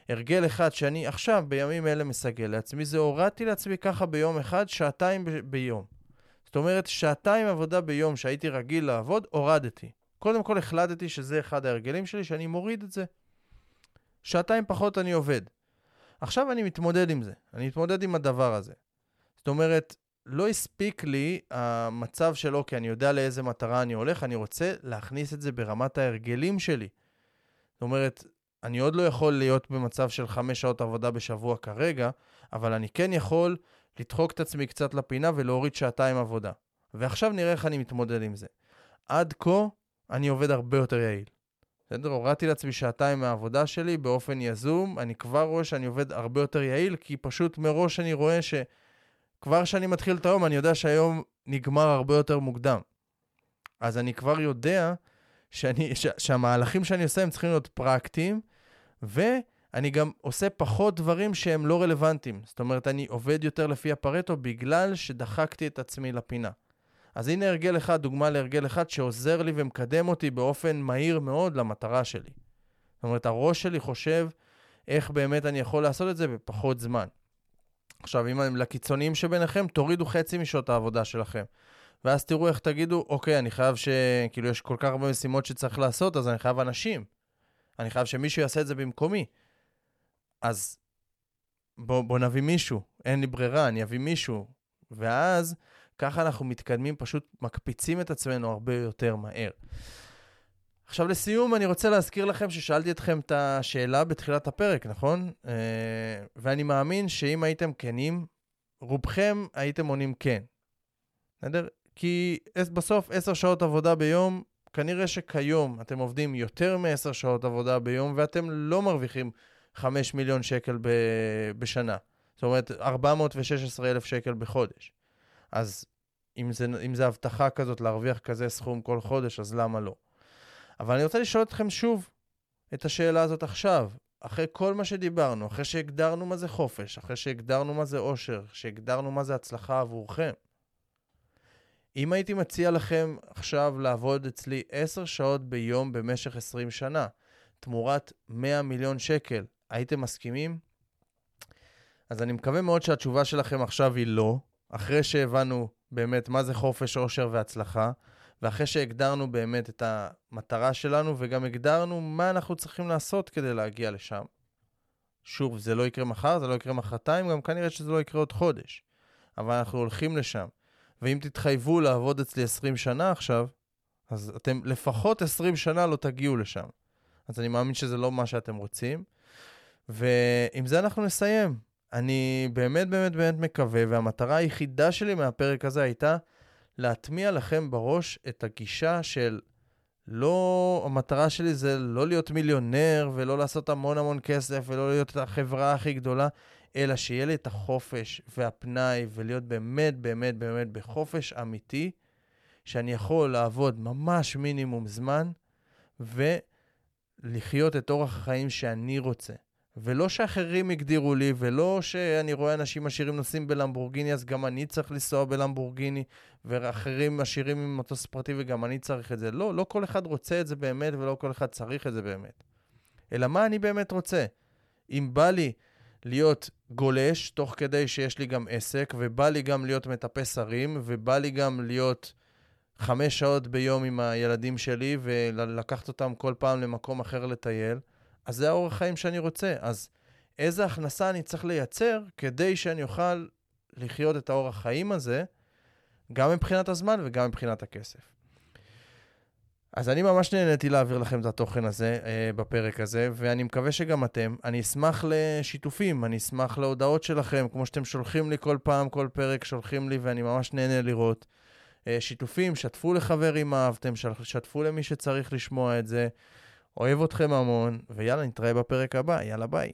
הרגל אחד שאני עכשיו בימים אלה מסגל לעצמי, זה הורדתי לעצמי ככה ביום אחד שעתיים ב- ביום. זאת אומרת, שעתיים עבודה ביום שהייתי רגיל לעבוד, הורדתי. קודם כל החלטתי שזה אחד ההרגלים שלי, שאני מוריד את זה. שעתיים פחות אני עובד. עכשיו אני מתמודד עם זה, אני מתמודד עם הדבר הזה. זאת אומרת, לא הספיק לי המצב של אוקיי, אני יודע לאיזה מטרה אני הולך, אני רוצה להכניס את זה ברמת ההרגלים שלי. זאת אומרת, אני עוד לא יכול להיות במצב של חמש שעות עבודה בשבוע כרגע, אבל אני כן יכול לדחוק את עצמי קצת לפינה ולהוריד שעתיים עבודה. ועכשיו נראה איך אני מתמודד עם זה. עד כה, אני עובד הרבה יותר יעיל. בסדר? הורדתי לעצמי שעתיים מהעבודה שלי באופן יזום, אני כבר רואה שאני עובד הרבה יותר יעיל, כי פשוט מראש אני רואה שכבר כשאני מתחיל את היום, אני יודע שהיום נגמר הרבה יותר מוקדם. אז אני כבר יודע שאני, ש, שהמהלכים שאני עושה הם צריכים להיות פרקטיים, ואני גם עושה פחות דברים שהם לא רלוונטיים. זאת אומרת, אני עובד יותר לפי הפרטו בגלל שדחקתי את עצמי לפינה. אז הנה הרגל אחד, דוגמה להרגל אחד שעוזר לי ומקדם אותי באופן מהיר מאוד למטרה שלי. זאת אומרת, הראש שלי חושב איך באמת אני יכול לעשות את זה בפחות זמן. עכשיו, אם לקיצוניים שביניכם, תורידו חצי משעות העבודה שלכם. ואז תראו איך תגידו, אוקיי, אני חייב ש... כאילו, יש כל כך הרבה משימות שצריך לעשות, אז אני חייב אנשים. אני חייב שמישהו יעשה את זה במקומי. אז בוא, בוא נביא מישהו, אין לי ברירה, אני אביא מישהו. ואז ככה אנחנו מתקדמים, פשוט מקפיצים את עצמנו הרבה יותר מהר. עכשיו לסיום, אני רוצה להזכיר לכם ששאלתי אתכם את השאלה בתחילת הפרק, נכון? Uh, ואני מאמין שאם הייתם כנים, רובכם הייתם עונים כן. בסדר? כי בסוף 10 שעות עבודה ביום, כנראה שכיום אתם עובדים יותר מ-10 שעות עבודה ביום ואתם לא מרוויחים 5 מיליון שקל ב- בשנה. זאת אומרת, 416 אלף שקל בחודש. אז אם זה, אם זה הבטחה כזאת להרוויח כזה סכום כל חודש, אז למה לא? אבל אני רוצה לשאול אתכם שוב את השאלה הזאת עכשיו. אחרי כל מה שדיברנו, אחרי שהגדרנו מה זה חופש, אחרי שהגדרנו מה זה אושר, שהגדרנו מה זה הצלחה עבורכם, אם הייתי מציע לכם עכשיו לעבוד אצלי 10 שעות ביום במשך 20 שנה, תמורת 100 מיליון שקל, הייתם מסכימים? אז אני מקווה מאוד שהתשובה שלכם עכשיו היא לא, אחרי שהבנו באמת מה זה חופש, עושר והצלחה, ואחרי שהגדרנו באמת את המטרה שלנו, וגם הגדרנו מה אנחנו צריכים לעשות כדי להגיע לשם. שוב, זה לא יקרה מחר, זה לא יקרה מחרתיים, גם כנראה שזה לא יקרה עוד חודש. אבל אנחנו הולכים לשם. ואם תתחייבו לעבוד אצלי 20 שנה עכשיו, אז אתם לפחות 20 שנה לא תגיעו לשם. אז אני מאמין שזה לא מה שאתם רוצים. ועם זה אנחנו נסיים. אני באמת באמת באמת מקווה, והמטרה היחידה שלי מהפרק הזה הייתה להטמיע לכם בראש את הגישה של לא, המטרה שלי זה לא להיות מיליונר ולא לעשות המון המון כסף ולא להיות החברה הכי גדולה, אלא שיהיה לי את החופש והפנאי ולהיות באמת באמת באמת בחופש אמיתי, שאני יכול לעבוד ממש מינימום זמן ולחיות את אורח החיים שאני רוצה. ולא שאחרים הגדירו לי, ולא שאני רואה אנשים עשירים נוסעים בלמבורגיני, אז גם אני צריך לנסוע בלמבורגיני, ואחרים עשירים עם מטוס פרטי וגם אני צריך את זה. לא, לא כל אחד רוצה את זה באמת, ולא כל אחד צריך את זה באמת. אלא מה אני באמת רוצה? אם בא לי להיות גולש, תוך כדי שיש לי גם עסק, ובא לי גם להיות מטפס הרים, ובא לי גם להיות חמש שעות ביום עם הילדים שלי, ולקחת אותם כל פעם למקום אחר לטייל, אז זה האורח חיים שאני רוצה. אז איזה הכנסה אני צריך לייצר כדי שאני אוכל לחיות את האורח חיים הזה, גם מבחינת הזמן וגם מבחינת הכסף. אז אני ממש נהניתי להעביר לכם את התוכן הזה אה, בפרק הזה, ואני מקווה שגם אתם. אני אשמח לשיתופים, אני אשמח להודעות שלכם, כמו שאתם שולחים לי כל פעם, כל פרק שולחים לי, ואני ממש נהנה לראות. אה, שיתופים, שתפו לחבר אם אהבתם, שתפו למי שצריך לשמוע את זה. אוהב אתכם המון, ויאללה, נתראה בפרק הבא. יאללה, ביי.